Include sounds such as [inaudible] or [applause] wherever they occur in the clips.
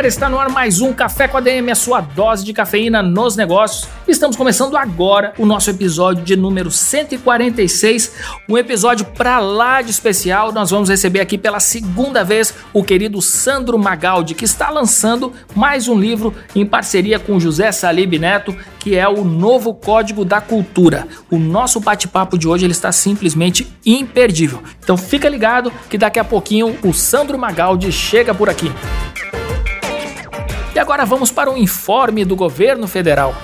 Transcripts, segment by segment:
Galera, está no ar mais um Café com a DM, a sua dose de cafeína nos negócios. Estamos começando agora o nosso episódio de número 146, um episódio pra lá de especial. Nós vamos receber aqui pela segunda vez o querido Sandro Magaldi, que está lançando mais um livro em parceria com José Salib Neto, que é o Novo Código da Cultura. O nosso bate-papo de hoje ele está simplesmente imperdível. Então fica ligado que daqui a pouquinho o Sandro Magaldi chega por aqui. E agora vamos para o informe do governo federal.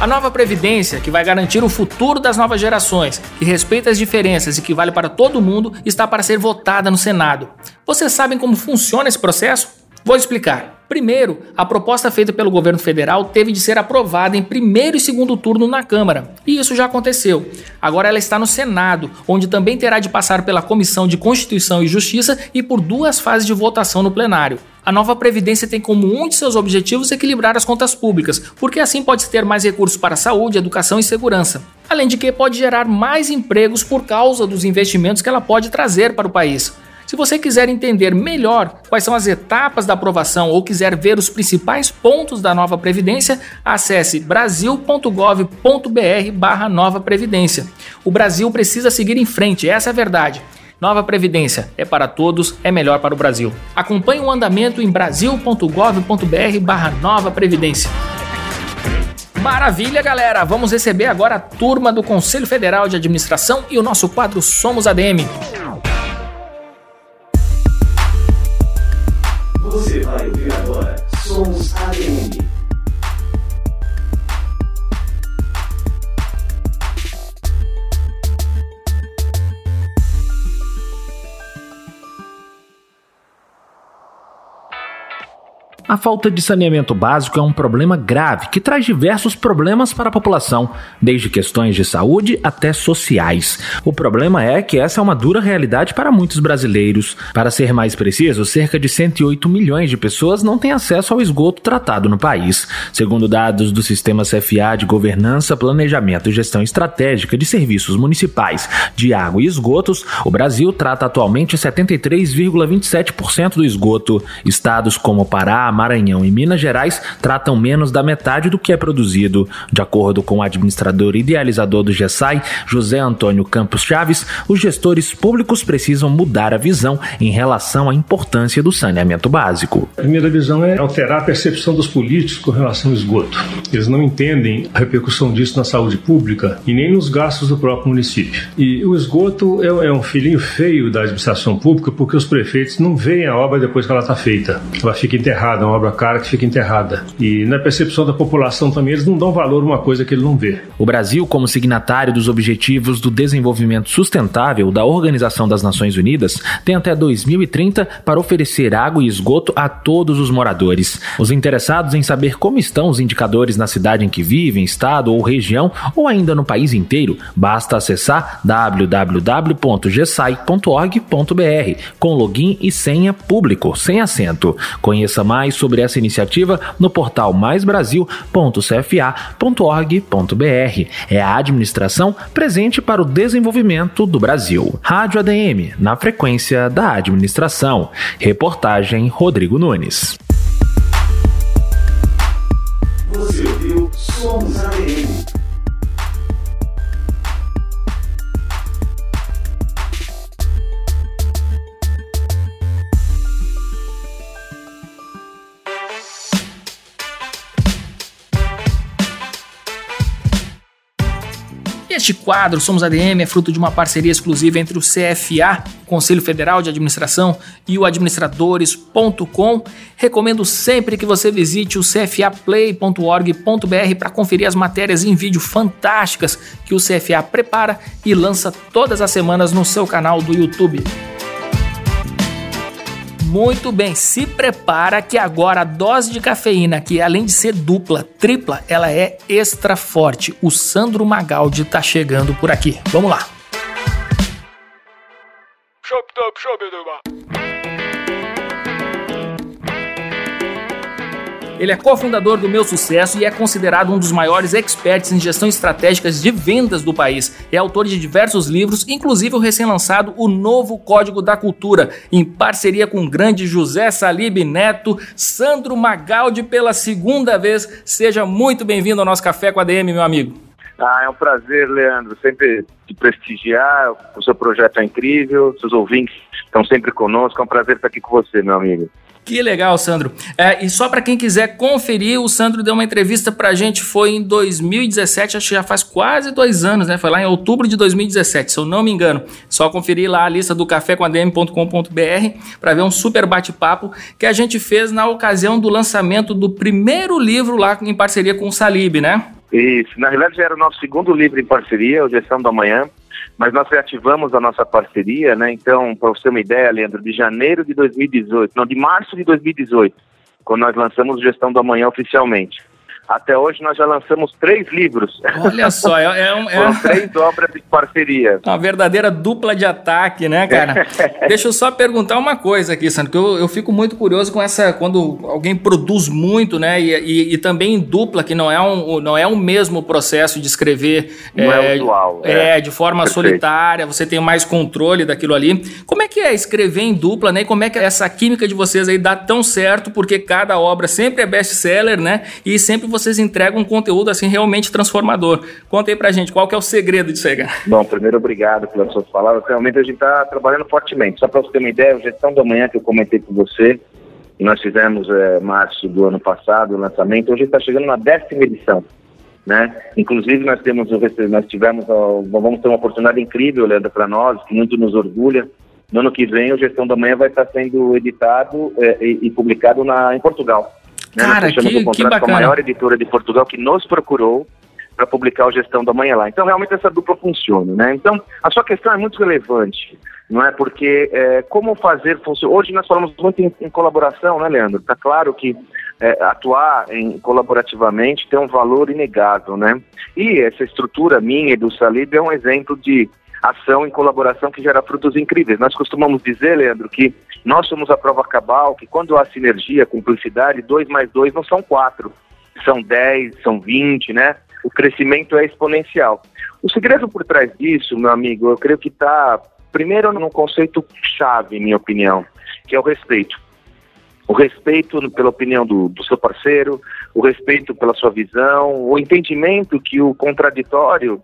A nova Previdência, que vai garantir o futuro das novas gerações, que respeita as diferenças e que vale para todo mundo, está para ser votada no Senado. Vocês sabem como funciona esse processo? Vou explicar. Primeiro, a proposta feita pelo governo federal teve de ser aprovada em primeiro e segundo turno na Câmara, e isso já aconteceu. Agora ela está no Senado, onde também terá de passar pela Comissão de Constituição e Justiça e por duas fases de votação no plenário. A nova Previdência tem como um de seus objetivos equilibrar as contas públicas, porque assim pode ter mais recursos para saúde, educação e segurança. Além de que pode gerar mais empregos por causa dos investimentos que ela pode trazer para o país. Se você quiser entender melhor quais são as etapas da aprovação ou quiser ver os principais pontos da nova Previdência, acesse brasil.gov.br barra nova Previdência. O Brasil precisa seguir em frente, essa é a verdade. Nova Previdência é para todos, é melhor para o Brasil. Acompanhe o andamento em brasil.gov.br barra nova Previdência. Maravilha, galera! Vamos receber agora a turma do Conselho Federal de Administração e o nosso quadro Somos ADM. Você vai ouvir agora Somos ADM. A falta de saneamento básico é um problema grave que traz diversos problemas para a população, desde questões de saúde até sociais. O problema é que essa é uma dura realidade para muitos brasileiros. Para ser mais preciso, cerca de 108 milhões de pessoas não têm acesso ao esgoto tratado no país. Segundo dados do Sistema CFA de Governança, Planejamento e Gestão Estratégica de Serviços Municipais de Água e Esgotos, o Brasil trata atualmente 73,27% do esgoto. Estados como Pará, Maranhão e Minas Gerais tratam menos da metade do que é produzido. De acordo com o administrador idealizador do GESAI, José Antônio Campos Chaves, os gestores públicos precisam mudar a visão em relação à importância do saneamento básico. A primeira visão é alterar a percepção dos políticos com relação ao esgoto. Eles não entendem a repercussão disso na saúde pública e nem nos gastos do próprio município. E o esgoto é um filhinho feio da administração pública porque os prefeitos não veem a obra depois que ela está feita. Ela fica enterrada, uma obra cara que fica enterrada. E na percepção da população também, eles não dão valor a uma coisa que ele não vê. O Brasil, como signatário dos Objetivos do Desenvolvimento Sustentável da Organização das Nações Unidas, tem até 2030 para oferecer água e esgoto a todos os moradores. Os interessados em saber como estão os indicadores na cidade em que vivem, estado ou região, ou ainda no país inteiro, basta acessar www.gesai.org.br com login e senha público, sem acento. Conheça mais sobre essa iniciativa no portal maisbrasil.cfa.org.br. É a administração presente para o desenvolvimento do Brasil. Rádio ADM, na frequência da administração. Reportagem Rodrigo Nunes. Este quadro, Somos ADM, é fruto de uma parceria exclusiva entre o CFA, Conselho Federal de Administração, e o administradores.com. Recomendo sempre que você visite o cfaplay.org.br para conferir as matérias em vídeo fantásticas que o CFA prepara e lança todas as semanas no seu canal do YouTube. Muito bem, se prepara que agora a dose de cafeína, que além de ser dupla, tripla, ela é extra forte. O Sandro Magaldi tá chegando por aqui. Vamos lá. Ele é cofundador do Meu Sucesso e é considerado um dos maiores experts em gestão estratégica de vendas do país. É autor de diversos livros, inclusive o recém-lançado O Novo Código da Cultura, em parceria com o grande José Salib Neto, Sandro Magaldi pela segunda vez. Seja muito bem-vindo ao nosso Café com a DM, meu amigo. Ah, é um prazer, Leandro, sempre te prestigiar. O seu projeto é incrível, seus ouvintes estão sempre conosco. É um prazer estar aqui com você, meu amigo. Que legal, Sandro. É, e só para quem quiser conferir, o Sandro deu uma entrevista para a gente, foi em 2017, acho que já faz quase dois anos, né? Foi lá em outubro de 2017, se eu não me engano. Só conferir lá a lista do cafécomadm.com.br para ver um super bate-papo que a gente fez na ocasião do lançamento do primeiro livro lá em parceria com o Salib, né? Isso, na realidade já era o nosso segundo livro em parceria, o Gestão do Amanhã, mas nós reativamos a nossa parceria, né? Então, para você ter uma ideia, Leandro, de janeiro de 2018, não, de março de 2018, quando nós lançamos Gestão do Amanhã oficialmente. Até hoje nós já lançamos três livros. Olha [laughs] só, é, é, um, é três obras de parceria. Uma verdadeira dupla de ataque, né, cara? [laughs] Deixa eu só perguntar uma coisa aqui, Sandro, que eu, eu fico muito curioso com essa quando alguém produz muito, né, e, e, e, também em dupla, que não é um, não é o mesmo processo de escrever. Não é, é usual. É, é de forma Perfeito. solitária, você tem mais controle daquilo ali. Como é que é escrever em dupla, né? E como é que essa química de vocês aí dá tão certo, porque cada obra sempre é best-seller, né? E sempre você vocês entregam um conteúdo assim realmente transformador. Conta aí pra gente, qual que é o segredo disso aí, cara? Bom, primeiro, obrigado pelas suas palavras. Realmente a gente está trabalhando fortemente. Só para você ter uma ideia, a gestão da manhã que eu comentei com você, nós fizemos é, março do ano passado o lançamento, hoje está chegando na décima edição. Né? Inclusive nós temos nós tivemos vamos ter uma oportunidade incrível, Leandro, para nós, que muito nos orgulha. No ano que vem, o Gestão da Manhã vai estar sendo editado é, e, e, publicado na, em Portugal. Né? Cara, Nós que, um que bacana. com a maior editora de Portugal que nos procurou para publicar o Gestão da Manhã lá. Então, realmente, essa dupla funciona, né? Então, a sua questão é muito relevante, não é? Porque é, como fazer funcionar... Hoje nós falamos muito em, em colaboração, né, Leandro? Está claro que é, atuar em, colaborativamente tem um valor inegável, né? E essa estrutura minha e do Salib é um exemplo de ação em colaboração que gera frutos incríveis. Nós costumamos dizer, Leandro, que nós somos a prova cabal, que quando há sinergia, cumplicidade, dois mais dois não são quatro, são dez, são vinte, né? O crescimento é exponencial. O segredo por trás disso, meu amigo, eu creio que está, primeiro, num conceito chave, minha opinião, que é o respeito. O respeito pela opinião do, do seu parceiro, o respeito pela sua visão, o entendimento que o contraditório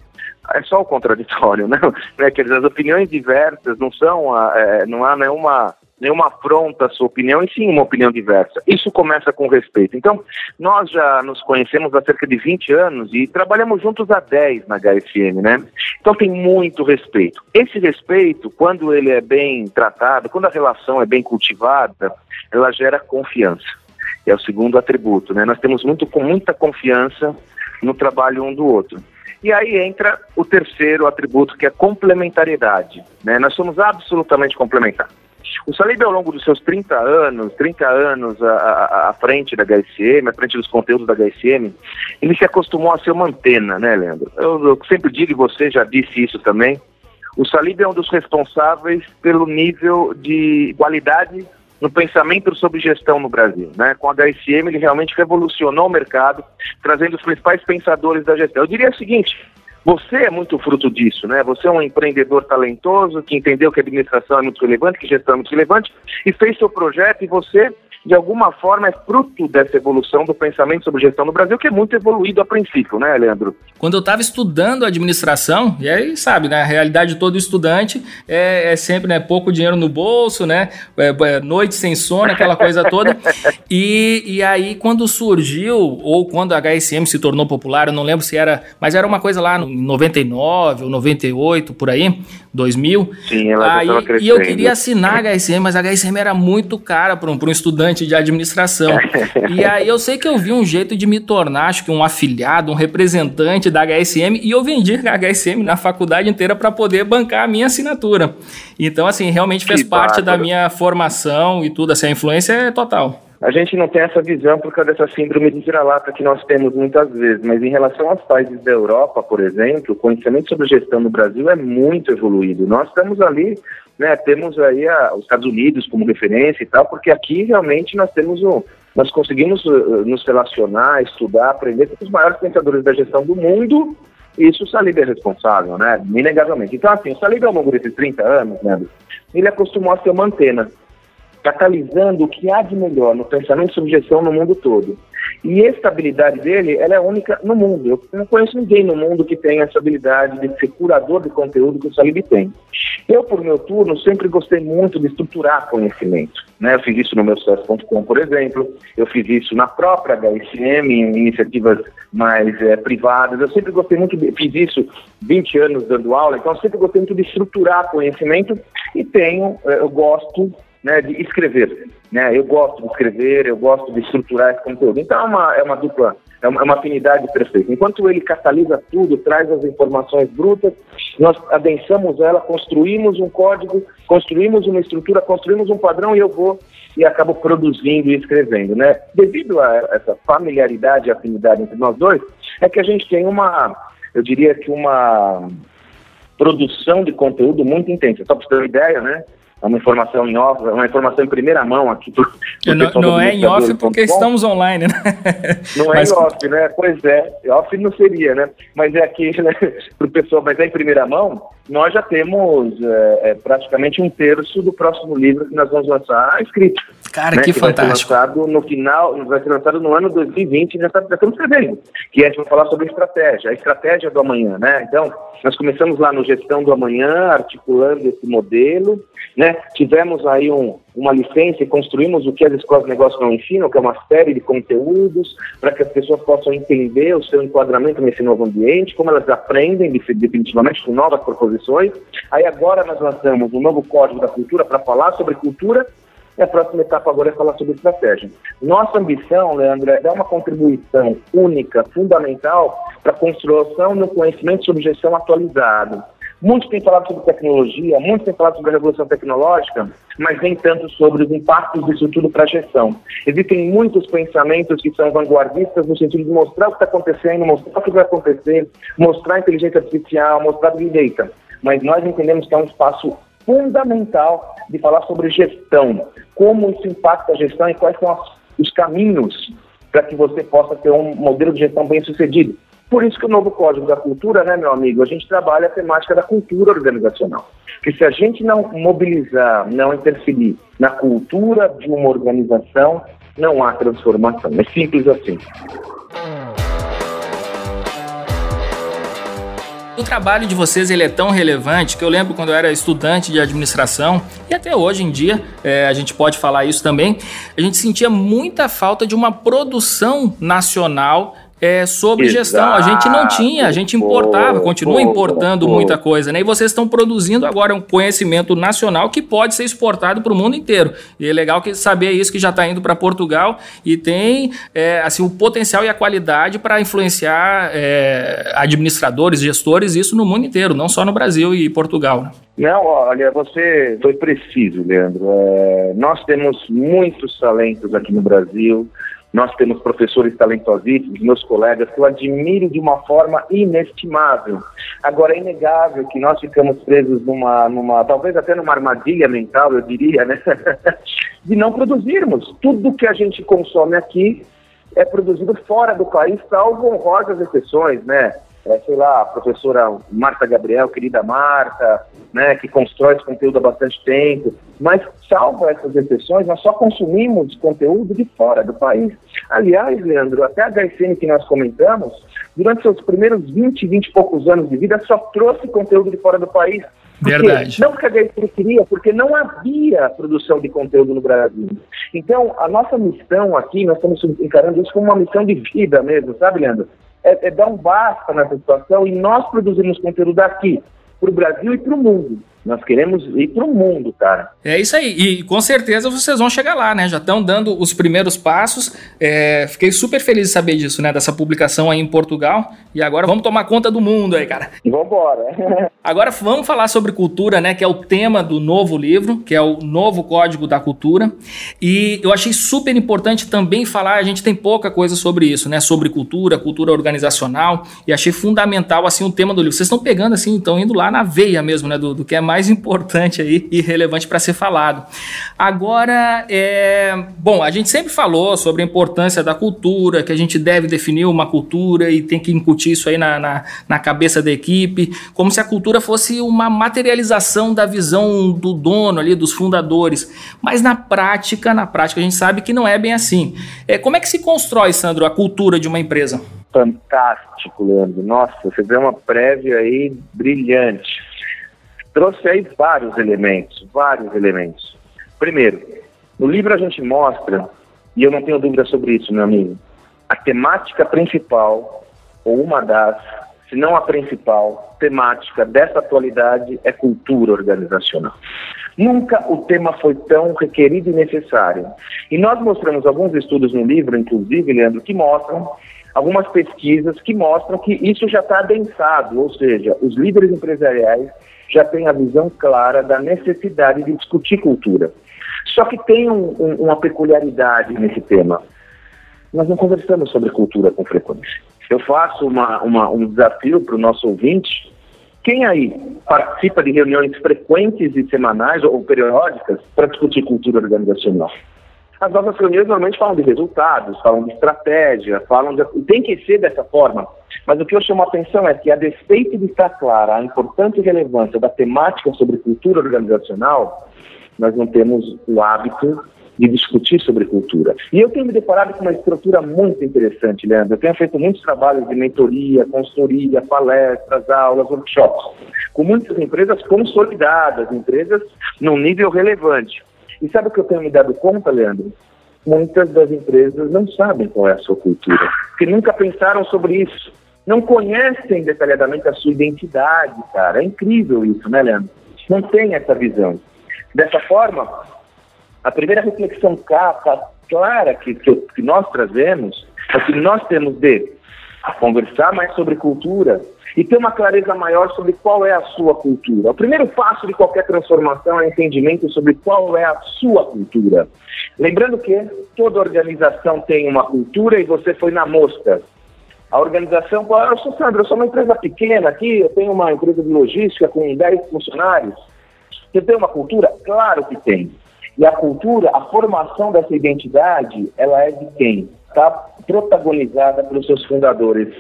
é só o contraditório, [laughs] né? É, quer dizer, as opiniões diversas não são, é, não há nenhuma nenhuma afronta à sua opinião, e sim uma opinião diversa. Isso começa com respeito. Então, nós já nos conhecemos há cerca de 20 anos e trabalhamos juntos há 10 na HFM, né? Então tem muito respeito. Esse respeito, quando ele é bem tratado, quando a relação é bem cultivada, ela gera confiança. É o segundo atributo, né? Nós temos muito com muita confiança no trabalho um do outro. E aí entra o terceiro atributo, que é complementariedade. Né? Nós somos absolutamente complementares. O Salib, ao longo dos seus 30 anos, 30 anos à, à, à, frente da HSM, à frente dos conteúdos da HSM, ele se acostumou a ser uma antena, né, Leandro? Eu, eu sempre digo, e você já disse isso também, o Salib é um dos responsáveis pelo nível de qualidade no pensamento sobre gestão no Brasil. Né? Com a HSM, ele realmente revolucionou o mercado, trazendo os principais pensadores da gestão. Eu diria o seguinte: você é muito fruto disso, né? Você é um empreendedor talentoso que entendeu que a administração é muito relevante, que gestão é muito relevante, e fez seu projeto e você de alguma forma, é fruto dessa evolução do pensamento sobre gestão no Brasil, que é muito evoluído a princípio, né, Leandro? Quando eu estava estudando administração, e aí sabe, né, a realidade de todo estudante é, é sempre né, pouco dinheiro no bolso, né, é, é, noite sem sono, aquela coisa toda. [laughs] E, e aí, quando surgiu, ou quando a HSM se tornou popular, eu não lembro se era, mas era uma coisa lá em 99 ou 98, por aí, 2000. Sim, ela aí, E eu queria assinar a HSM, mas a HSM era muito cara para um, um estudante de administração. [laughs] e aí eu sei que eu vi um jeito de me tornar, acho que um afiliado, um representante da HSM, e eu vendi a HSM na faculdade inteira para poder bancar a minha assinatura. Então, assim, realmente fez que parte bárbaro. da minha formação e tudo, assim, a influência é total. A gente não tem essa visão por causa dessa síndrome de vira-lata que nós temos muitas vezes, mas em relação aos países da Europa, por exemplo, o conhecimento sobre gestão no Brasil é muito evoluído. Nós estamos ali, né, temos aí a, os Estados Unidos como referência e tal, porque aqui realmente nós temos um, nós conseguimos uh, nos relacionar, estudar, aprender com os maiores pensadores da gestão do mundo, e isso o Salib é responsável, né, inegavelmente. Então, assim, o Salib ao longo desses 30 anos, né, ele acostumou a ser uma antena catalisando o que há de melhor no pensamento sobre gestão no mundo todo. E essa habilidade dele, ela é única no mundo. Eu não conheço ninguém no mundo que tenha essa habilidade de ser curador de conteúdo que o Salib tem. Eu, por meu turno, sempre gostei muito de estruturar conhecimento. Né? Eu fiz isso no meu sucesso.com, por exemplo. Eu fiz isso na própria HSM, em iniciativas mais é, privadas. Eu sempre gostei muito, de, fiz isso 20 anos dando aula, então eu sempre gostei muito de estruturar conhecimento e tenho, eh, eu gosto né, de escrever. Né? Eu gosto de escrever, eu gosto de estruturar esse conteúdo. Então é uma, é uma dupla, é uma, é uma afinidade perfeita. Enquanto ele catalisa tudo, traz as informações brutas, nós adensamos ela, construímos um código, construímos uma estrutura, construímos um padrão e eu vou e acabo produzindo e escrevendo. Né? Devido a essa familiaridade e afinidade entre nós dois, é que a gente tem uma, eu diria que uma produção de conteúdo muito intensa. Só para você ter uma ideia, né? É uma informação em off, uma informação em primeira mão aqui. Pro, pro não, não é em off porque estamos online, né? Não é mas... em off, né? Pois é, off não seria, né? Mas é aqui, né, para o pessoal, mas é em primeira mão, nós já temos é, é, praticamente um terço do próximo livro que nós vamos lançar escrito. Cara, né, que, que fantástico. Vai ser lançado no final, vai ser lançado no ano 2020, já, tá, já estamos escrevendo, que é a gente vai falar sobre estratégia, a estratégia do amanhã, né? Então, nós começamos lá no Gestão do Amanhã, articulando esse modelo, né? Tivemos aí um, uma licença e construímos o que as escolas de negócio não ensinam, que é uma série de conteúdos para que as pessoas possam entender o seu enquadramento nesse novo ambiente, como elas aprendem definitivamente com novas proposições. Aí agora nós lançamos um novo código da cultura para falar sobre cultura e a próxima etapa agora é falar sobre estratégia. Nossa ambição, Leandro, é dar uma contribuição única, fundamental para a construção do conhecimento sobre gestão atualizado Muitos têm falado sobre tecnologia, muitos têm falado sobre a revolução tecnológica, mas nem tanto sobre os impactos disso tudo para a gestão. Existem muitos pensamentos que são vanguardistas no sentido de mostrar o que está acontecendo, mostrar o que vai acontecer, mostrar a inteligência artificial, mostrar a Big Data. Mas nós entendemos que é um espaço fundamental de falar sobre gestão, como isso impacta a gestão e quais são os caminhos para que você possa ter um modelo de gestão bem sucedido. Por isso que o novo Código da Cultura, né, meu amigo, a gente trabalha a temática da cultura organizacional. Que se a gente não mobilizar, não interferir na cultura de uma organização, não há transformação. É simples assim. O trabalho de vocês ele é tão relevante que eu lembro quando eu era estudante de administração e até hoje em dia é, a gente pode falar isso também. A gente sentia muita falta de uma produção nacional é, sobre Exato. gestão. A gente não tinha, a gente importava, pô, continua pô, importando pô. muita coisa, né? E vocês estão produzindo agora um conhecimento nacional que pode ser exportado para o mundo inteiro. E é legal que saber isso que já está indo para Portugal e tem é, assim o potencial e a qualidade para influenciar é, administradores, gestores, isso no mundo inteiro, não só no Brasil e Portugal. Né? Não, olha, você foi preciso, Leandro. É, nós temos muitos talentos aqui no Brasil. Nós temos professores talentosíssimos, meus colegas, que eu admiro de uma forma inestimável. Agora, é inegável que nós ficamos presos numa, numa talvez até numa armadilha mental, eu diria, né? [laughs] de não produzirmos. Tudo que a gente consome aqui é produzido fora do país, salvo honrosas exceções, né? É, sei lá, a professora Marta Gabriel, querida Marta, né, que constrói esse conteúdo há bastante tempo, mas salvo essas exceções, nós só consumimos conteúdo de fora do país. Aliás, Leandro, até a HSN que nós comentamos, durante seus primeiros 20, 20 e poucos anos de vida, só trouxe conteúdo de fora do país. Porque, Verdade. Não porque a HSN queria, porque não havia produção de conteúdo no Brasil. Então, a nossa missão aqui, nós estamos encarando isso como uma missão de vida mesmo, sabe, Leandro? É, é dar um basta nessa situação e nós produzimos conteúdo daqui, para o Brasil e para o mundo. Nós queremos ir para o mundo, cara. É isso aí. E com certeza vocês vão chegar lá, né? Já estão dando os primeiros passos. É, fiquei super feliz de saber disso, né? Dessa publicação aí em Portugal. E agora vamos tomar conta do mundo aí, cara. Vambora. [laughs] agora vamos falar sobre cultura, né? Que é o tema do novo livro, que é o novo Código da Cultura. E eu achei super importante também falar, a gente tem pouca coisa sobre isso, né? Sobre cultura, cultura organizacional. E achei fundamental, assim, o tema do livro. Vocês estão pegando, assim, estão indo lá na veia mesmo, né? Do, do que é mais mais importante aí e relevante para ser falado. Agora, é, bom, a gente sempre falou sobre a importância da cultura, que a gente deve definir uma cultura e tem que incutir isso aí na, na, na cabeça da equipe, como se a cultura fosse uma materialização da visão do dono ali, dos fundadores. Mas na prática, na prática a gente sabe que não é bem assim. É, como é que se constrói, Sandro, a cultura de uma empresa? Fantástico, Leandro. Nossa, você deu uma prévia aí brilhante trouxe aí vários elementos, vários elementos. Primeiro, no livro a gente mostra, e eu não tenho dúvida sobre isso, meu amigo, a temática principal, ou uma das, se não a principal, temática dessa atualidade é cultura organizacional. Nunca o tema foi tão requerido e necessário. E nós mostramos alguns estudos no livro, inclusive, Leandro, que mostram algumas pesquisas que mostram que isso já está adensado, ou seja, os líderes empresariais já tem a visão clara da necessidade de discutir cultura. Só que tem um, um, uma peculiaridade nesse tema. Nós não conversamos sobre cultura com frequência. Eu faço uma, uma, um desafio para o nosso ouvinte. Quem aí participa de reuniões frequentes e semanais ou periódicas para discutir cultura organizacional? As nossas reuniões normalmente falam de resultados, falam de estratégia, falam de... tem que ser dessa forma. Mas o que eu chamo a atenção é que, a despeito de estar clara a importância e relevância da temática sobre cultura organizacional, nós não temos o hábito de discutir sobre cultura. E eu tenho me deparado com uma estrutura muito interessante, Leandro. Eu tenho feito muitos trabalhos de mentoria, consultoria, palestras, aulas, workshops, com muitas empresas consolidadas, empresas num nível relevante. E sabe o que eu tenho me dado conta, Leandro? Muitas das empresas não sabem qual é a sua cultura, porque nunca pensaram sobre isso não conhecem detalhadamente a sua identidade, cara. É incrível isso, né, Leandro? Não tem essa visão. Dessa forma, a primeira reflexão clara que, que, nós trazemos é que nós temos de conversar mais sobre cultura e ter uma clareza maior sobre qual é a sua cultura. O primeiro passo de qualquer transformação é entendimento sobre qual é a sua cultura. Lembrando que toda organização tem uma cultura e você foi na mosca. A organização, eu sou Sandro, eu sou uma empresa pequena aqui, eu tenho uma empresa de logística com 10 funcionários. Você tem uma cultura? Claro que tem. E a cultura, a formação dessa identidade, ela é de quem? Está protagonizada pelos seus fundadores,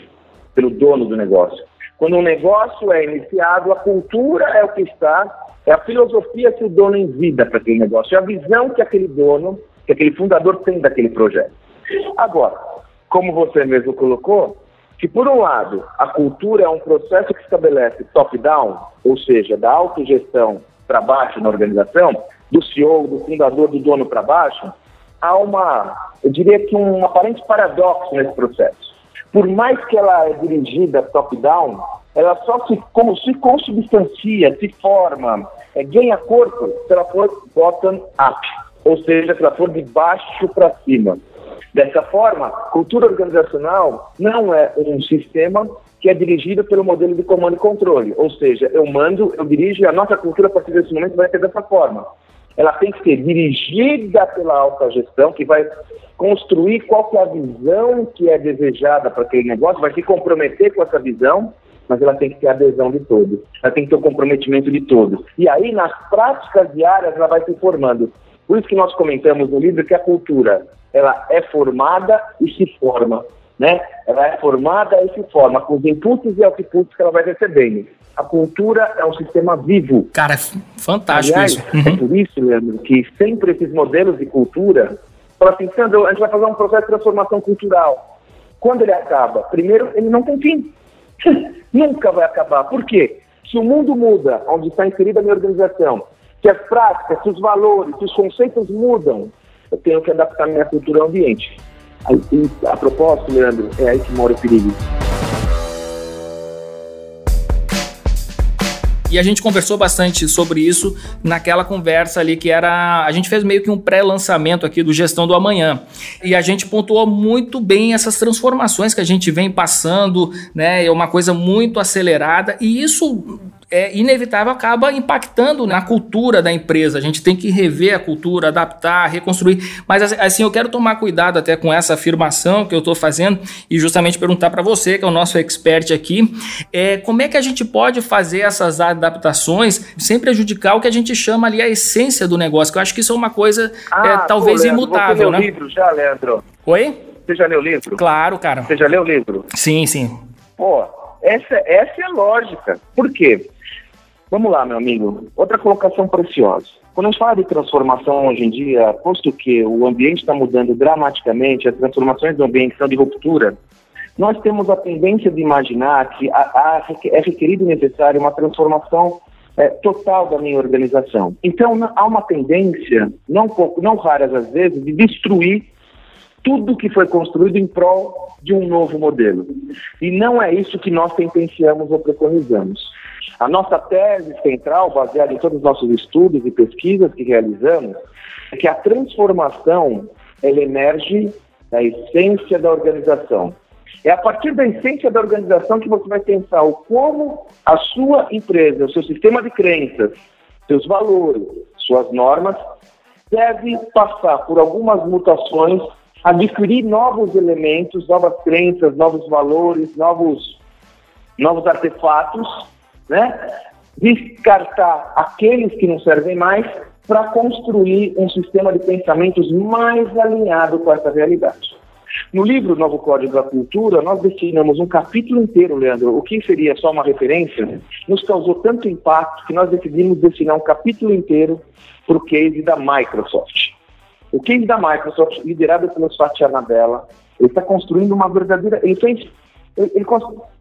pelo dono do negócio. Quando um negócio é iniciado, a cultura é o que está, é a filosofia que o dono envida para aquele negócio, é a visão que aquele dono, que aquele fundador tem daquele projeto. Agora, como você mesmo colocou, que, por um lado, a cultura é um processo que estabelece top-down, ou seja, da autogestão para baixo na organização, do CEO, do fundador, do dono para baixo, há uma, eu diria que um aparente paradoxo nesse processo. Por mais que ela é dirigida top-down, ela só se, como, se consubstancia, se forma, é, ganha corpo se ela for bottom-up, ou seja, se ela for de baixo para cima. Dessa forma, cultura organizacional não é um sistema que é dirigido pelo modelo de comando e controle, ou seja, eu mando, eu dirijo e a nossa cultura a partir desse momento vai ser dessa forma. Ela tem que ser dirigida pela alta gestão, que vai construir qual é a visão que é desejada para aquele negócio, vai se comprometer com essa visão, mas ela tem que ter a adesão de todos, ela tem que ter o comprometimento de todos. E aí, nas práticas diárias, ela vai se formando. Por isso que nós comentamos no livro que a cultura ela é formada e se forma. Né? Ela é formada e se forma com os inputs e outputs que ela vai recebendo. A cultura é um sistema vivo. Cara, fantástico Aliás, isso. É Uhum. por isso, Leandro, que sempre esses modelos de cultura, fala assim, Sandro, a gente vai fazer um processo de transformação cultural. Quando ele acaba? Primeiro, ele não tem fim. [laughs] Nunca vai acabar. Por quê? Se o mundo muda, onde está inserida a minha organização, se as práticas, se os valores, se os conceitos mudam, eu tenho que adaptar minha cultura ao ambiente. A propósito, Leandro, é aí que mora o perigo. E a gente conversou bastante sobre isso naquela conversa ali que era. A gente fez meio que um pré-lançamento aqui do Gestão do Amanhã. E a gente pontuou muito bem essas transformações que a gente vem passando, né? É uma coisa muito acelerada. E isso é inevitável, acaba impactando na cultura da empresa. A gente tem que rever a cultura, adaptar, reconstruir. Mas assim, eu quero tomar cuidado até com essa afirmação que eu estou fazendo e justamente perguntar para você, que é o nosso expert aqui, é, como é que a gente pode fazer essas adaptações sem prejudicar o que a gente chama ali a essência do negócio, que eu acho que isso é uma coisa é, talvez pô, Leandro, imutável, né? o livro já, Leandro? Oi? Você já leu o livro? Claro, cara. Você já leu o livro? Sim, sim. Pô, essa, essa é a lógica. Por quê? Vamos lá, meu amigo. Outra colocação preciosa. Quando a gente fala de transformação hoje em dia, posto que o ambiente está mudando dramaticamente, as transformações do ambiente são de ruptura, nós temos a tendência de imaginar que há- há- é requerido e necessário uma transformação é, total da minha organização. Então, há uma tendência, não, pouco, não raras às vezes, de destruir tudo que foi construído em prol de um novo modelo. E não é isso que nós sentenciamos ou preconizamos. A nossa tese central, baseada em todos os nossos estudos e pesquisas que realizamos, é que a transformação ela emerge da essência da organização. É a partir da essência da organização que você vai pensar o como a sua empresa, o seu sistema de crenças, seus valores, suas normas, deve passar por algumas mutações, adquirir novos elementos, novas crenças, novos valores, novos, novos artefatos, né? descartar aqueles que não servem mais para construir um sistema de pensamentos mais alinhado com essa realidade. No livro Novo Código da Cultura, nós destinamos um capítulo inteiro, Leandro. O que seria só uma referência, nos causou tanto impacto que nós decidimos destinar um capítulo inteiro para o case da Microsoft. O case da Microsoft, liderado pelo Satya Nadella, ele está construindo uma verdadeira. Ele fez. Ele, ele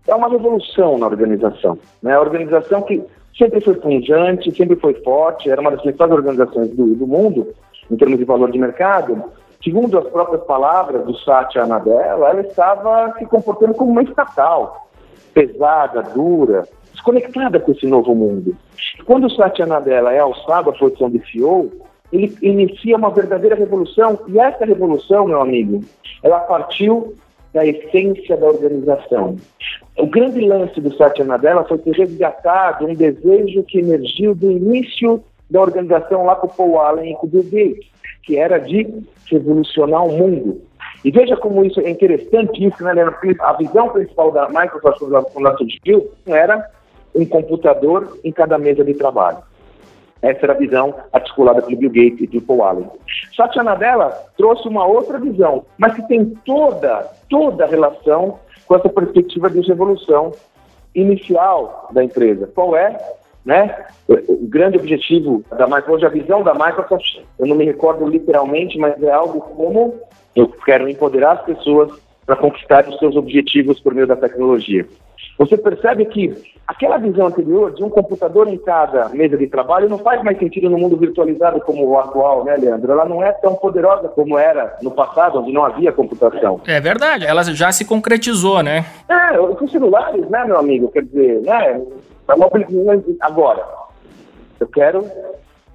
é uma revolução na organização. Né? A organização que sempre foi punjante, sempre foi forte, era uma das principais organizações do, do mundo, em termos de valor de mercado. Segundo as próprias palavras do Satya Nadella, ela estava se comportando como uma estatal, pesada, dura, desconectada com esse novo mundo. Quando o Satya Nadella é alçado à posição de CEO, ele inicia uma verdadeira revolução, e essa revolução, meu amigo, ela partiu da essência da organização. O grande lance do Satya Nadella foi ter resgatado um desejo que emergiu do início da organização lá com o Paul Allen e com o Bill Gates, que era de revolucionar o mundo. E veja como isso é interessante isso, né, Leandro? A visão principal da Microsoft quando ela surgiu era um computador em cada mesa de trabalho. Essa era a visão articulada pelo Bill Gates e pelo Paul Allen. Satya Nadella trouxe uma outra visão, mas que tem toda, toda a relação com essa perspectiva de revolução inicial da empresa. Qual é? Né? O grande objetivo da Microsoft, a visão da Microsoft, eu não me recordo literalmente, mas é algo como eu quero empoderar as pessoas para conquistar os seus objetivos por meio da tecnologia. Você percebe que aquela visão anterior de um computador em cada mesa de trabalho não faz mais sentido no mundo virtualizado como o atual, né, Leandro? Ela não é tão poderosa como era no passado, onde não havia computação. É verdade, ela já se concretizou, né? É, os celulares, né, meu amigo? Quer dizer, né? É obrigação. Agora, eu quero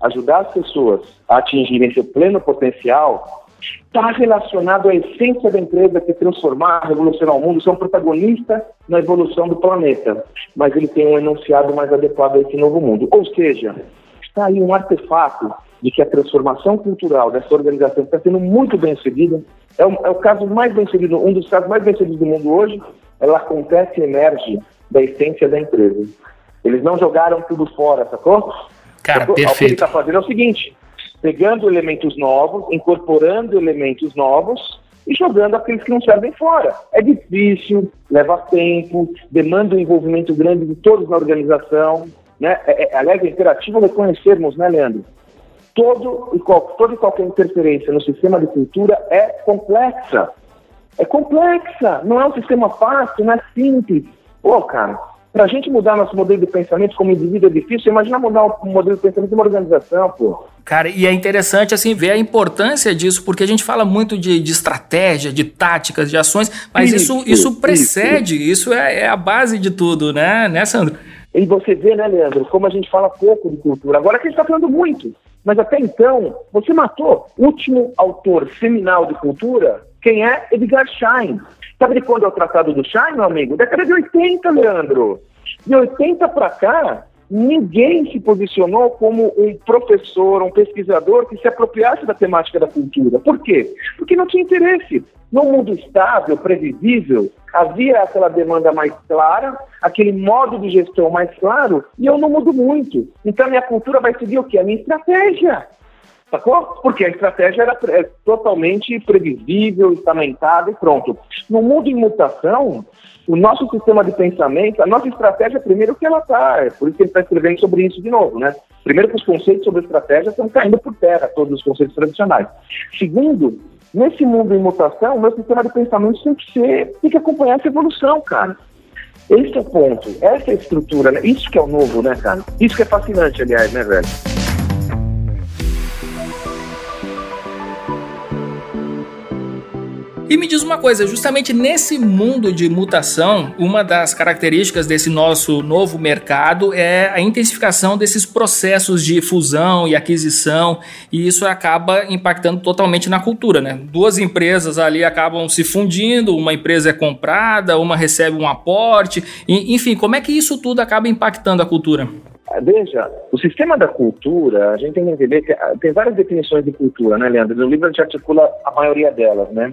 ajudar as pessoas a atingirem seu pleno potencial. Está relacionado à essência da empresa que é transformar, revolucionar o mundo, ser um protagonista na evolução do planeta. Mas ele tem um enunciado mais adequado a esse novo mundo. Ou seja, está aí um artefato de que a transformação cultural dessa organização está sendo muito bem sucedida. É, o- é o caso mais bem sucedido, um dos casos mais bem sucedidos do mundo hoje. Ela acontece e emerge da essência da empresa. Eles não jogaram tudo fora, sacou? Cara, Sacou? O que ele perfeito. está fazendo é o seguinte: pegando elementos novos, incorporando elementos novos e jogando aqueles que não servem fora. É difícil, leva tempo, demanda um envolvimento grande de todos na organização. Né? É, é, aliás, é imperativo reconhecermos, né, Leandro? Todo e, qual, toda e qualquer interferência no sistema de cultura é complexa. É complexa, não é um sistema fácil, não é simples. Pô, cara, para a gente mudar nosso modelo de pensamento como indivíduo é difícil, imagina mudar o modelo de pensamento de uma organização, pô. Cara, e é interessante assim ver a importância disso, porque a gente fala muito de, de estratégia, de táticas, de ações, mas isso, isso, isso precede, isso, isso é, é, a base de tudo, né, né, Sandro? E você vê, né, Leandro, como a gente fala pouco de cultura. Agora que a gente está falando muito. Mas até então, você matou o último autor seminal de cultura, quem é? Edgar Schein. Sabe de quando é o Tratado do Schein, meu amigo? Década de 80, Leandro. De 80 para cá, ninguém se posicionou como um professor, um pesquisador que se apropriasse da temática da cultura. Por quê? Porque não tinha interesse. Num mundo estável, previsível, havia aquela demanda mais clara, aquele modo de gestão mais claro, e eu não mudo muito. Então, minha cultura vai seguir o quê? A minha estratégia. Sacou? Porque a estratégia era totalmente previsível, estamentada e pronto. No mundo em mutação, o nosso sistema de pensamento, a nossa estratégia, primeiro que ela está, é por isso que ele está escrevendo sobre isso de novo, né? Primeiro que os conceitos sobre estratégia estão caindo por terra, todos os conceitos tradicionais. Segundo, nesse mundo em mutação, o meu sistema de pensamento tem que ser, tem que acompanhar essa evolução, cara. Esse é o ponto, essa é a estrutura, né? Isso que é o novo, né, cara? Isso que é fascinante, aliás, né, velho? E me diz uma coisa, justamente nesse mundo de mutação, uma das características desse nosso novo mercado é a intensificação desses processos de fusão e aquisição, e isso acaba impactando totalmente na cultura, né? Duas empresas ali acabam se fundindo, uma empresa é comprada, uma recebe um aporte, enfim, como é que isso tudo acaba impactando a cultura? Veja, o sistema da cultura, a gente tem que entender que ah, tem várias definições de cultura, né, Leandro? No livro a gente articula a maioria delas, né?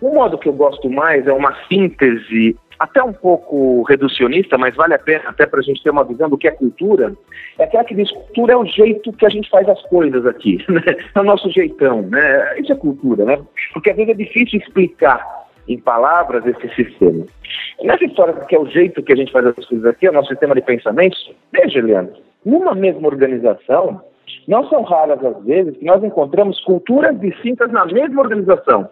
O modo que eu gosto mais é uma síntese até um pouco reducionista, mas vale a pena até para a gente ter uma visão do que é cultura, é aquela que diz cultura é o jeito que a gente faz as coisas aqui, [laughs] né? é o nosso jeitão, né? Isso é cultura, né? Porque às vezes é difícil explicar em palavras esse sistema. Nessa história que é o jeito que a gente faz as coisas aqui, é o nosso sistema de pensamentos, veja, Leandro, numa mesma organização, não são raras as vezes que nós encontramos culturas distintas na mesma organização.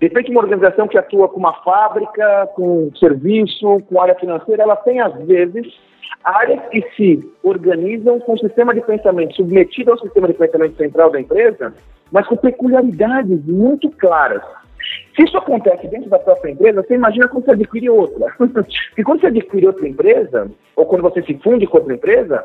De repente, uma organização que atua com uma fábrica, com serviço, com área financeira, ela tem, às vezes, áreas que se organizam com o sistema de pensamento submetido ao sistema de pensamento central da empresa, mas com peculiaridades muito claras. Se isso acontece dentro da própria empresa, você imagina quando você adquire outra. [laughs] Porque quando você adquire outra empresa, ou quando você se funde com outra empresa,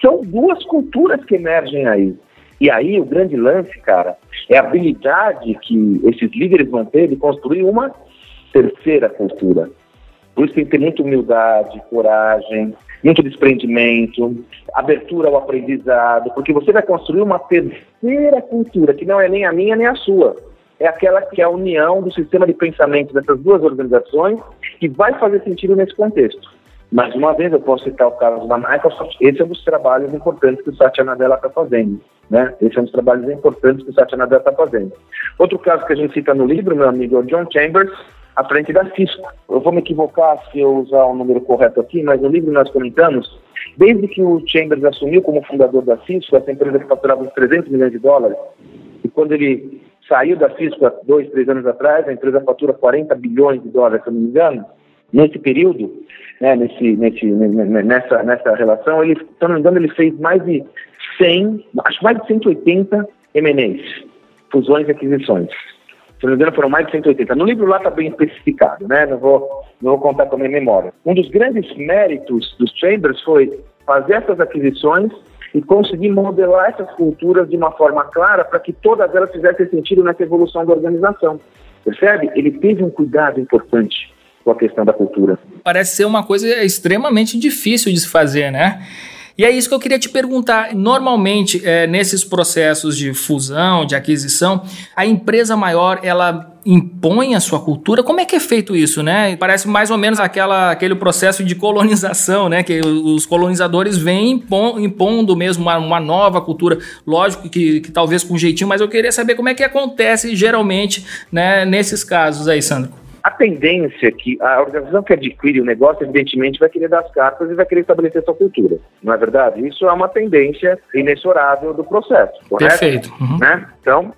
são duas culturas que emergem aí. E aí o grande lance, cara, é a habilidade que esses líderes vão ter de construir uma terceira cultura. Por isso tem que ter muita humildade, coragem, muito desprendimento, abertura ao aprendizado, porque você vai construir uma terceira cultura, que não é nem a minha nem a sua. É aquela que é a união do sistema de pensamento dessas duas organizações que vai fazer sentido nesse contexto. Mais uma vez, eu posso citar o caso da Microsoft. Esse é um dos trabalhos importantes que o Satya Nadella está fazendo. Né? Esse é um dos trabalhos importantes que o Satya Nadella está fazendo. Outro caso que a gente cita no livro, meu amigo, é o John Chambers, à frente da Cisco. Eu vou me equivocar se eu usar o número correto aqui, mas no livro nós comentamos, desde que o Chambers assumiu como fundador da Cisco, essa empresa que faturava uns 300 milhões de dólares, e quando ele saiu da Cisco há dois, três anos atrás, a empresa fatura 40 bilhões de dólares, se eu não me engano, nesse período, né, nesse, nesse, nessa, nessa relação, ele, se não me engano, ele fez mais de 100, acho mais de 180 M&As, fusões e aquisições. Se não me engano, foram mais de 180. No livro lá está bem especificado, né? Não vou, não vou contar com a minha memória. Um dos grandes méritos dos Chambers foi fazer essas aquisições e conseguir modelar essas culturas de uma forma clara para que todas elas fizessem sentido nessa evolução da organização. Percebe? Ele teve um cuidado importante com a questão da cultura. Parece ser uma coisa extremamente difícil de se fazer, né? E é isso que eu queria te perguntar. Normalmente, é, nesses processos de fusão, de aquisição, a empresa maior, ela impõe a sua cultura. Como é que é feito isso, né? Parece mais ou menos aquela, aquele processo de colonização, né? Que os colonizadores vêm impondo mesmo uma, uma nova cultura. Lógico que, que, talvez com jeitinho, mas eu queria saber como é que acontece geralmente né, nesses casos aí, Sandro. A tendência é que a organização que adquire o negócio, evidentemente, vai querer dar as cartas e vai querer estabelecer sua cultura. Não é verdade? Isso é uma tendência inexorável do processo, correto? Perfeito. Uhum. Né? Então,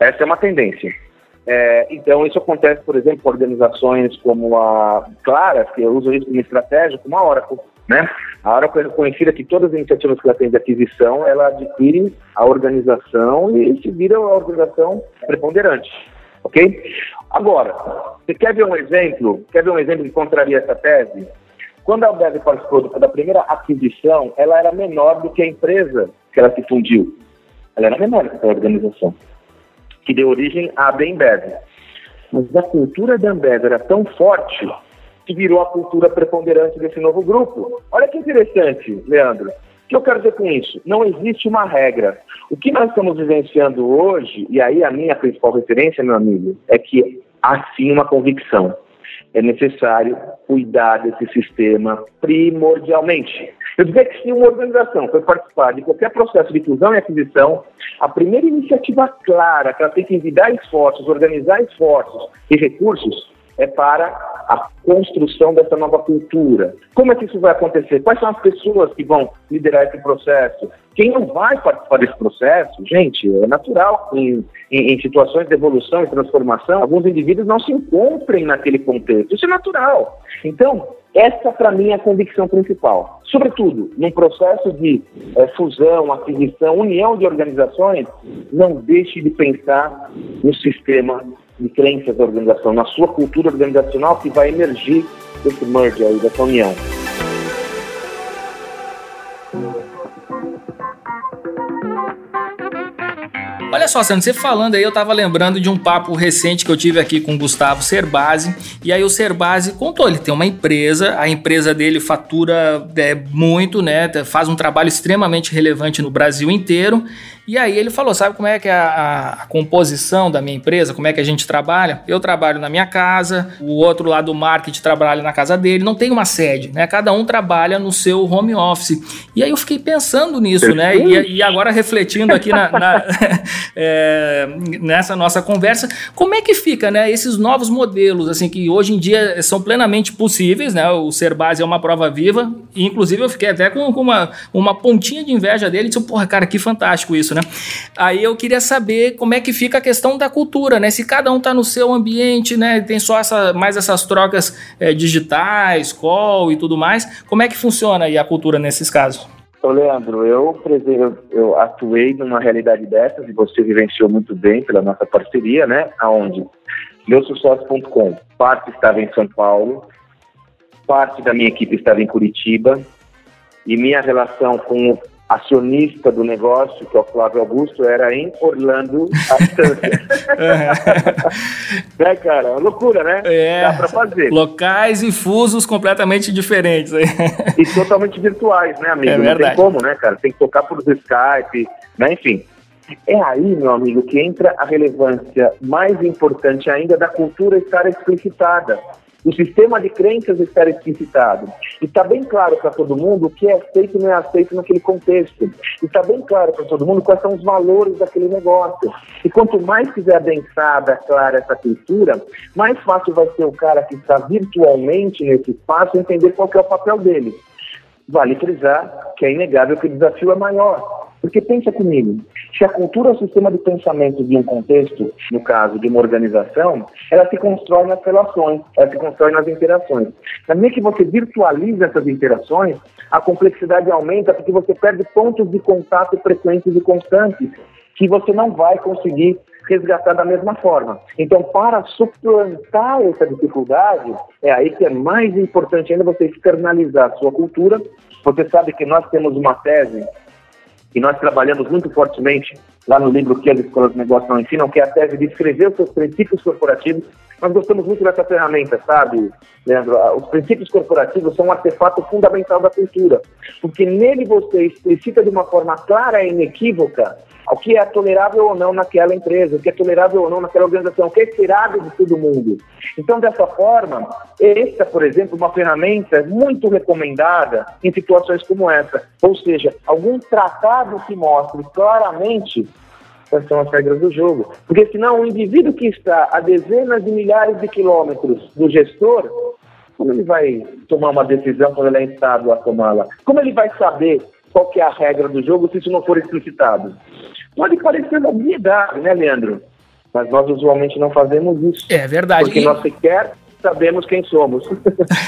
essa é uma tendência. É, então, isso acontece, por exemplo, com organizações como a Clara, que usa isso como estratégia, como a Oracle. Né? A Oracle é conhecida que todas as iniciativas que ela tem de aquisição, ela adquire a organização e se vira a organização preponderante. Ok? Agora, você quer ver um exemplo? Quer ver um exemplo que contraria essa tese? Quando a Ambev participou da primeira aquisição, ela era menor do que a empresa que ela se fundiu. Ela era menor que a organização que deu origem à Bembev. Mas a cultura da Ambev era tão forte que virou a cultura preponderante desse novo grupo. Olha que interessante, Leandro. Que eu quero dizer com isso? Não existe uma regra. O que nós estamos vivenciando hoje, e aí a minha principal referência, meu amigo, é que há sim uma convicção. É necessário cuidar desse sistema primordialmente. Eu diria que se uma organização for participar de qualquer processo de fusão e aquisição, a primeira iniciativa clara que ela tem que envidar esforços, organizar esforços e recursos é para a construção dessa nova cultura. Como é que isso vai acontecer? Quais são as pessoas que vão liderar esse processo? Quem não vai participar desse processo? Gente, é natural em, em, em situações de evolução e transformação, alguns indivíduos não se encontrem naquele contexto. Isso é natural. Então, essa, para mim, é a convicção principal. Sobretudo, num processo de é, fusão, aquisição, união de organizações, não deixe de pensar no sistema de crenças da organização, na sua cultura organizacional que vai emergir desse merge aí, dessa união. Olha só, Sandro, você falando aí, eu tava lembrando de um papo recente que eu tive aqui com o Gustavo Cerbasi. E aí o Cerbasi contou, ele tem uma empresa, a empresa dele fatura é, muito, né? Faz um trabalho extremamente relevante no Brasil inteiro. E aí ele falou: sabe como é que é a, a, composição da minha empresa, como é que a gente trabalha? Eu trabalho na minha casa, o outro lado do marketing trabalha na casa dele, não tem uma sede, né? Cada um trabalha no seu home office. E aí eu fiquei pensando nisso, né? E, e agora refletindo aqui na, na [laughs] é, nessa nossa conversa, como é que fica, né? Esses novos modelos, assim, que hoje em dia são plenamente possíveis, né? O ser base é uma prova viva, e inclusive eu fiquei até com, com uma, uma pontinha de inveja dele, disse, porra, cara, que fantástico isso, né? Aí eu queria saber como é que fica a questão da cultura, né? Se cada um está no seu ambiente, né? Tem só essa, mais essas trocas é, digitais, call e tudo mais. Como é que funciona aí a cultura nesses casos? Ô Leandro, eu, eu, atuei numa realidade dessas e você vivenciou muito bem pela nossa parceria, né? Aonde? Meusucesso.com. Parte estava em São Paulo, parte da minha equipe estava em Curitiba e minha relação com acionista do negócio, que é o Flávio Augusto, era em Orlando, a distância. [laughs] é, cara, loucura, né? É, Dá pra fazer. Locais e fusos completamente diferentes. e totalmente virtuais, né, amigo? É Não tem como, né, cara? Tem que tocar por Skype, né? Enfim. É aí, meu amigo, que entra a relevância mais importante ainda da cultura estar explicitada o sistema de crenças está explicitado. E está bem claro para todo mundo o que é aceito e não é aceito naquele contexto. E está bem claro para todo mundo quais são os valores daquele negócio. E quanto mais quiser adensada, clara essa cultura, mais fácil vai ser o cara que está virtualmente nesse espaço entender qual é o papel dele. Vale frisar que é inegável que o desafio é maior. Porque pensa comigo, se a cultura é o sistema de pensamento de um contexto, no caso de uma organização, ela se constrói nas relações, ela se constrói nas interações. Na medida que você virtualiza essas interações, a complexidade aumenta porque você perde pontos de contato frequentes e constantes que você não vai conseguir resgatar da mesma forma. Então, para suplantar essa dificuldade, é aí que é mais importante ainda você externalizar a sua cultura. Você sabe que nós temos uma tese e nós trabalhamos muito fortemente lá no livro que as escolas de negócio não ensinam, que é a tese de escrever os seus princípios corporativos nós gostamos muito dessa ferramenta, sabe, Leandro? Os princípios corporativos são um artefato fundamental da cultura, porque nele você explicita de uma forma clara e inequívoca o que é tolerável ou não naquela empresa, o que é tolerável ou não naquela organização, o que é esperado de todo mundo. Então, dessa forma, esta, por exemplo, uma ferramenta muito recomendada em situações como essa. Ou seja, algum tratado que mostre claramente quais são as regras do jogo. Porque senão o indivíduo que está a dezenas de milhares de quilômetros do gestor, como ele vai tomar uma decisão quando ele é instado a tomá-la? Como ele vai saber qual que é a regra do jogo se isso não for explicitado? Pode parecer novidade, né, Leandro? Mas nós usualmente não fazemos isso. É verdade. Porque e... nós sequer sabemos quem somos.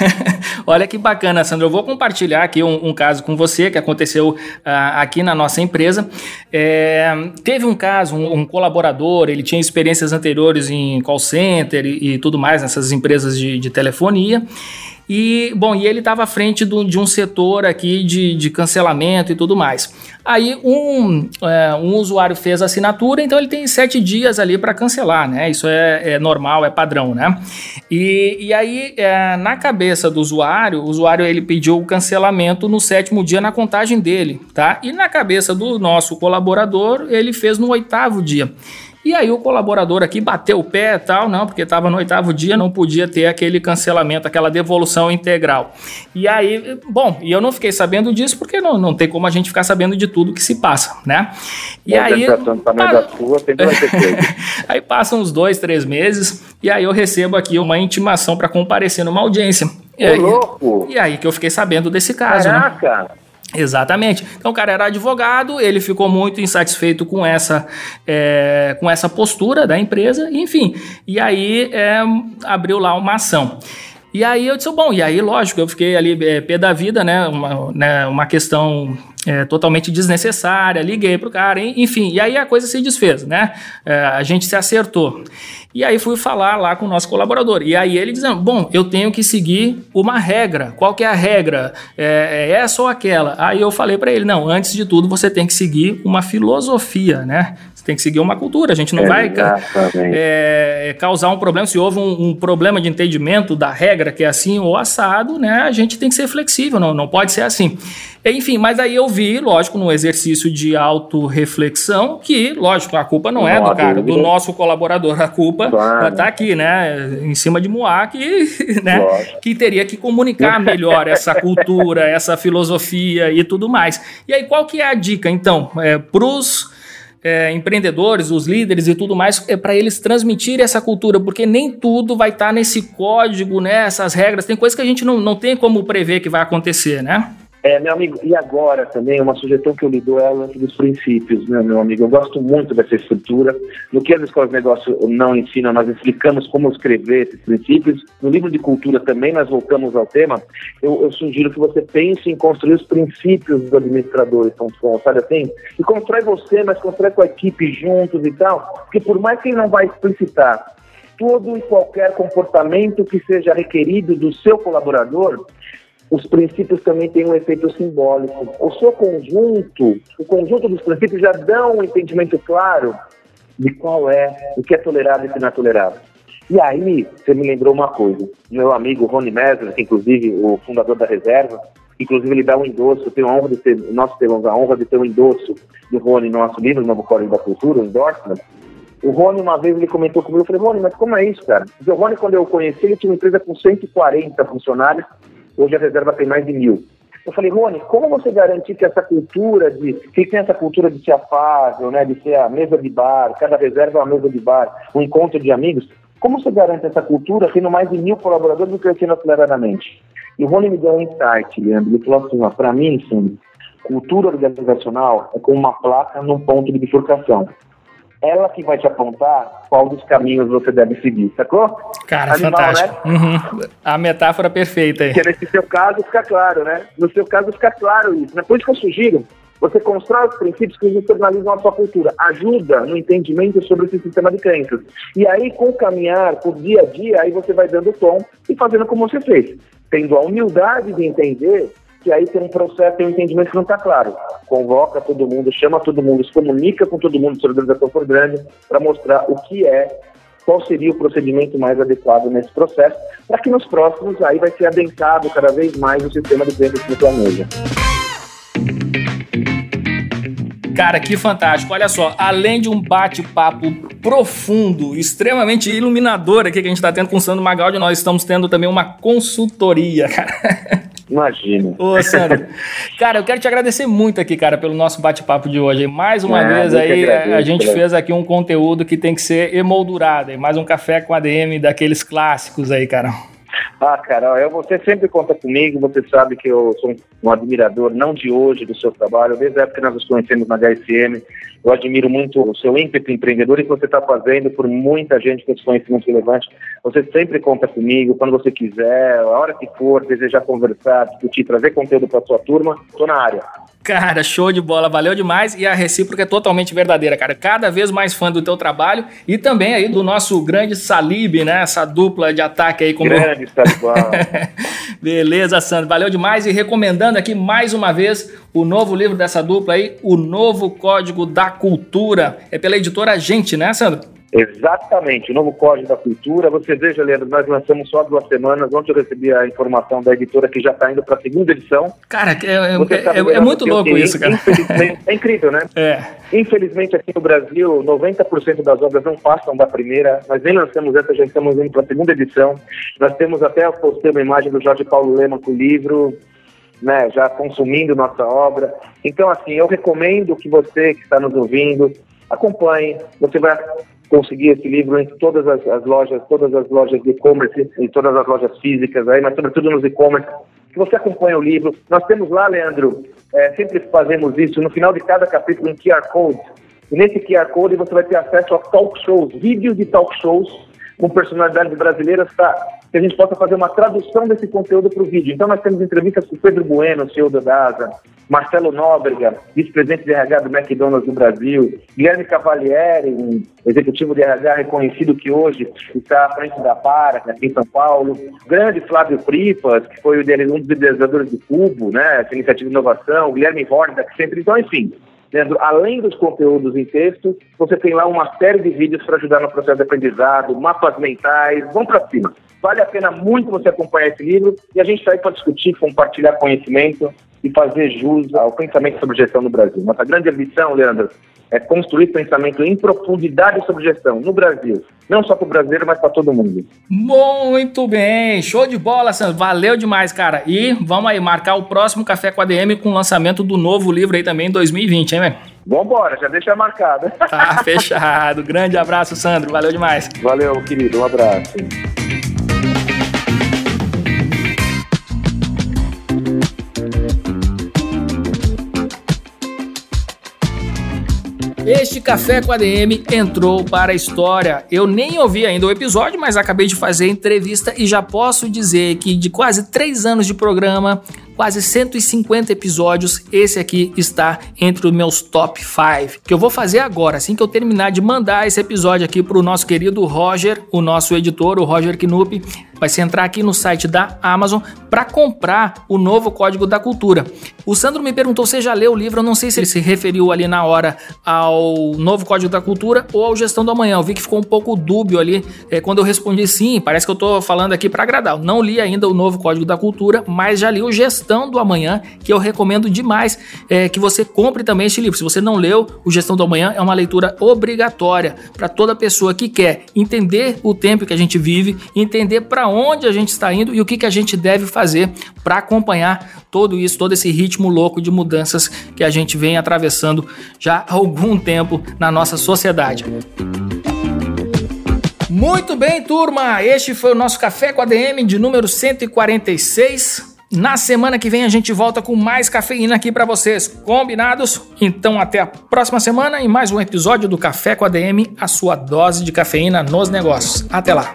[laughs] Olha que bacana, Sandro. Eu vou compartilhar aqui um, um caso com você que aconteceu uh, aqui na nossa empresa. É, teve um caso, um, um, colaborador, ele tinha experiências anteriores em call center e, e tudo mais nessas empresas de, de telefonia. E, bom, e ele estava à frente do, de um setor aqui de, de cancelamento e tudo mais. Aí um, é, um usuário fez a assinatura, então ele tem sete dias ali para cancelar, né? Isso é, é, normal, é padrão, né? E, e aí, é, na cabeça do usuário, o usuário ele pediu o cancelamento no sétimo dia na contagem dele, tá? E na cabeça do nosso colaborador, ele fez no oitavo dia. E aí o colaborador aqui bateu o pé e tal, não, porque estava no oitavo dia, não podia ter aquele cancelamento, aquela devolução integral. E aí, bom, e eu não fiquei sabendo disso porque não, não tem como a gente ficar sabendo de tudo que se passa, né? E Bom, aí. da sua, [laughs] aí passam uns dois, três meses, e aí eu recebo aqui uma intimação para comparecer numa audiência. E aí, louco. e aí que eu fiquei sabendo desse caso. Né? Caraca! Né? Exatamente. Então o cara era advogado, ele ficou muito insatisfeito com essa, é, com essa postura da empresa, enfim. E aí é, abriu lá uma ação. E aí eu disse, bom, e aí, lógico, eu fiquei ali é, pé da vida, né? Uma, né, uma questão é, totalmente desnecessária, liguei pro cara, enfim, e aí a coisa se desfez, né? É, a gente se acertou. E aí fui falar lá com o nosso colaborador. E aí ele dizendo, bom, eu tenho que seguir uma regra. Qual que é a regra? É, é essa ou aquela? Aí eu falei para ele, não, antes de tudo você tem que seguir uma filosofia, né? tem que seguir uma cultura. A gente não vai é, causar um problema. Se houve um, um, problema de entendimento da regra que é assim ou assado, né? A gente tem que ser flexível, não, não pode ser assim. Enfim, mas aí eu vi, lógico, no exercício de autorreflexão, que, lógico, a culpa não, não é do cara, do nosso colaborador. A culpa claro. tá aqui, né? Em cima de Moá, que, [laughs] né, que teria que comunicar melhor essa cultura, essa filosofia e tudo mais. E aí, qual que é a dica, então, é, pros é, empreendedores, os líderes e tudo mais, é para eles transmitirem essa cultura, porque nem tudo vai estar tá nesse código, né, essas regras. Tem coisas que a gente não, não tem como prever que vai acontecer, né? É, meu amigo, e agora também, uma sugestão que eu lhe dou é o lance dos princípios, né, meu amigo? Eu gosto muito dessa estrutura. No que as escolas de negócio não ensinam, nós explicamos como escrever esses princípios. No livro de cultura também nós voltamos ao tema. Eu, eu sugiro que você pense em construir os princípios do administrador, então, sabe assim? E constrói você, mas constrói com a equipe juntos e tal. Porque por mais que ele não vai explicitar todo e qualquer comportamento que seja requerido do seu colaborador, os princípios também têm um efeito simbólico. O seu conjunto, o conjunto dos princípios já dão um entendimento claro de qual é, o que é tolerável e o que não é tolerável. E aí, você me lembrou uma coisa. Meu amigo Rony Mesler, inclusive o fundador da Reserva, inclusive ele dá um endosso, tenho a honra de ter, nós temos a honra de ter um endosso do Rony no nosso livro, Novo Código da Cultura, um endorsement. O Rony, uma vez, ele comentou comigo, eu falei, Rony, mas como é isso, cara? O Rony, quando eu o conheci, ele tinha uma empresa com 140 funcionários, Hoje a reserva tem mais de mil. Eu falei, Rony, como você garante que essa cultura de. que tem essa cultura de ser afável, né? De ser a mesa de bar, cada reserva é uma mesa de bar, um encontro de amigos. Como você garante essa cultura tendo mais de mil colaboradores e crescendo aceleradamente? E o Rony me deu um insight, Leandro. Ele falou assim: para mim, sim, cultura organizacional é como uma placa num ponto de bifurcação ela que vai te apontar qual dos caminhos você deve seguir, sacou? Cara, Animal, fantástico. Né? Uhum. A metáfora perfeita aí. Porque nesse seu caso fica claro, né? No seu caso fica claro isso. Né? Por isso que eu sugiro, você constrói os princípios que externalizam a sua cultura. Ajuda no entendimento sobre esse sistema de crenças. E aí, com o caminhar, por dia a dia, aí você vai dando tom e fazendo como você fez. Tendo a humildade de entender que aí tem um processo, tem um entendimento que não está claro. Convoca todo mundo, chama todo mundo, se comunica com todo mundo se organização for grande, para mostrar o que é qual seria o procedimento mais adequado nesse processo, para que nos próximos aí vai ser adensado cada vez mais o sistema de clientes que planeja. Cara, que fantástico. Olha só, além de um bate-papo profundo, extremamente iluminador aqui que a gente está tendo com o Sandro Magaldi, nós estamos tendo também uma consultoria, cara. [laughs] Imagina. Ô, Sandro. [laughs] cara, eu quero te agradecer muito aqui, cara, pelo nosso bate-papo de hoje. Mais uma é, vez aí, agradeço, a gente né? fez aqui um conteúdo que tem que ser emoldurado. Mais um café com ADM daqueles clássicos aí, cara. Ah, Carol, eu, você sempre conta comigo, você sabe que eu sou um admirador, não de hoje, do seu trabalho, desde a época que nós nos conhecemos na HSM, eu admiro muito o seu ímpeto empreendedor e que você está fazendo por muita gente com esse conhecimento relevante. Você sempre conta comigo, quando você quiser, a hora que for, desejar conversar, discutir, trazer conteúdo para a sua turma, estou na área. Cara, show de bola, valeu demais e a recíproca é totalmente verdadeira, cara. Cada vez mais fã do teu trabalho e também aí do nosso grande Salib, né? Essa dupla de ataque aí como grande Salibão. [laughs] Beleza, Sandro, valeu demais e recomendando aqui mais uma vez o novo livro dessa dupla aí, O Novo Código da Cultura. É pela editora Gente, né, Sandro? Exatamente, o novo Código da Cultura. Você veja, Leandro, nós lançamos só duas semanas. Ontem eu recebi a informação da editora que já está indo para a segunda edição. Cara, é, é, é, é muito louco isso, cara. é incrível, né? [laughs] É. Infelizmente, aqui no Brasil, 90% das obras não passam da primeira. Nós nem lançamos essa, já estamos indo para a segunda edição. Nós temos até, postei uma imagem do Jorge Paulo Lema com o livro. Né, já consumindo nossa obra. Então, assim, eu recomendo que você que está nos ouvindo acompanhe. Você vai conseguir esse livro em todas as, as lojas, todas as lojas de e-commerce, em todas as lojas físicas aí, mas sobretudo nos e-commerce. Que você acompanhe o livro. Nós temos lá, Leandro, é, sempre fazemos isso, no final de cada capítulo, um QR Code. E nesse QR Code você vai ter acesso a talk shows, vídeos de talk shows com personalidades brasileiras para que a gente possa fazer uma tradução desse conteúdo para o vídeo. Então nós temos entrevistas com Pedro Bueno, CEO da DASA, Marcelo Nóbrega, vice-presidente de RH do McDonald's no Brasil, Guilherme Cavalieri, um executivo de RH reconhecido que hoje está à frente da Para, aqui em São Paulo, grande Flávio Pripas, que foi um dos idealizadores do Cubo, né, essa iniciativa de inovação, Guilherme Horda, que sempre, então, enfim, Leandro, além dos conteúdos em texto, você tem lá uma série de vídeos para ajudar no processo de aprendizado, mapas mentais, vamos para cima. Vale a pena muito você acompanhar esse livro e a gente está aí para discutir, compartilhar conhecimento e fazer jus ao pensamento sobre gestão no Brasil. Nossa grande ambição, Leandro, é construir pensamento em profundidade sobre gestão no Brasil. Não só para o brasileiro, mas para todo mundo. Muito bem, show de bola, Sandro. Valeu demais, cara. E vamos aí marcar o próximo Café com a DM com o lançamento do novo livro aí também em 2020, hein, velho? Vambora, já deixa marcado. Tá [laughs] fechado. Grande abraço, Sandro. Valeu demais. Valeu, querido. Um abraço. Este Café com a DM entrou para a história. Eu nem ouvi ainda o episódio, mas acabei de fazer a entrevista e já posso dizer que de quase três anos de programa, quase 150 episódios, esse aqui está entre os meus top 5. Que eu vou fazer agora, assim que eu terminar de mandar esse episódio aqui para o nosso querido Roger, o nosso editor, o Roger Knupp, vai se entrar aqui no site da Amazon para comprar o novo Código da Cultura. O Sandro me perguntou se já leu o livro, eu não sei se ele se referiu ali na hora ao novo Código da Cultura ou ao Gestão do Amanhã. Eu vi que ficou um pouco dúbio ali é, quando eu respondi sim, parece que eu estou falando aqui para agradar. Eu não li ainda o novo Código da Cultura, mas já li o Gestão Gestão do Amanhã, que eu recomendo demais é, que você compre também este livro. Se você não leu, o Gestão do Amanhã é uma leitura obrigatória para toda pessoa que quer entender o tempo que a gente vive, entender para onde a gente está indo e o que, que a gente deve fazer para acompanhar todo isso, todo esse ritmo louco de mudanças que a gente vem atravessando já há algum tempo na nossa sociedade. Muito bem, turma! Este foi o nosso Café com a DM de número 146. Na semana que vem a gente volta com mais cafeína aqui para vocês, combinados? Então até a próxima semana e mais um episódio do Café com a DM, a sua dose de cafeína nos negócios. Até lá.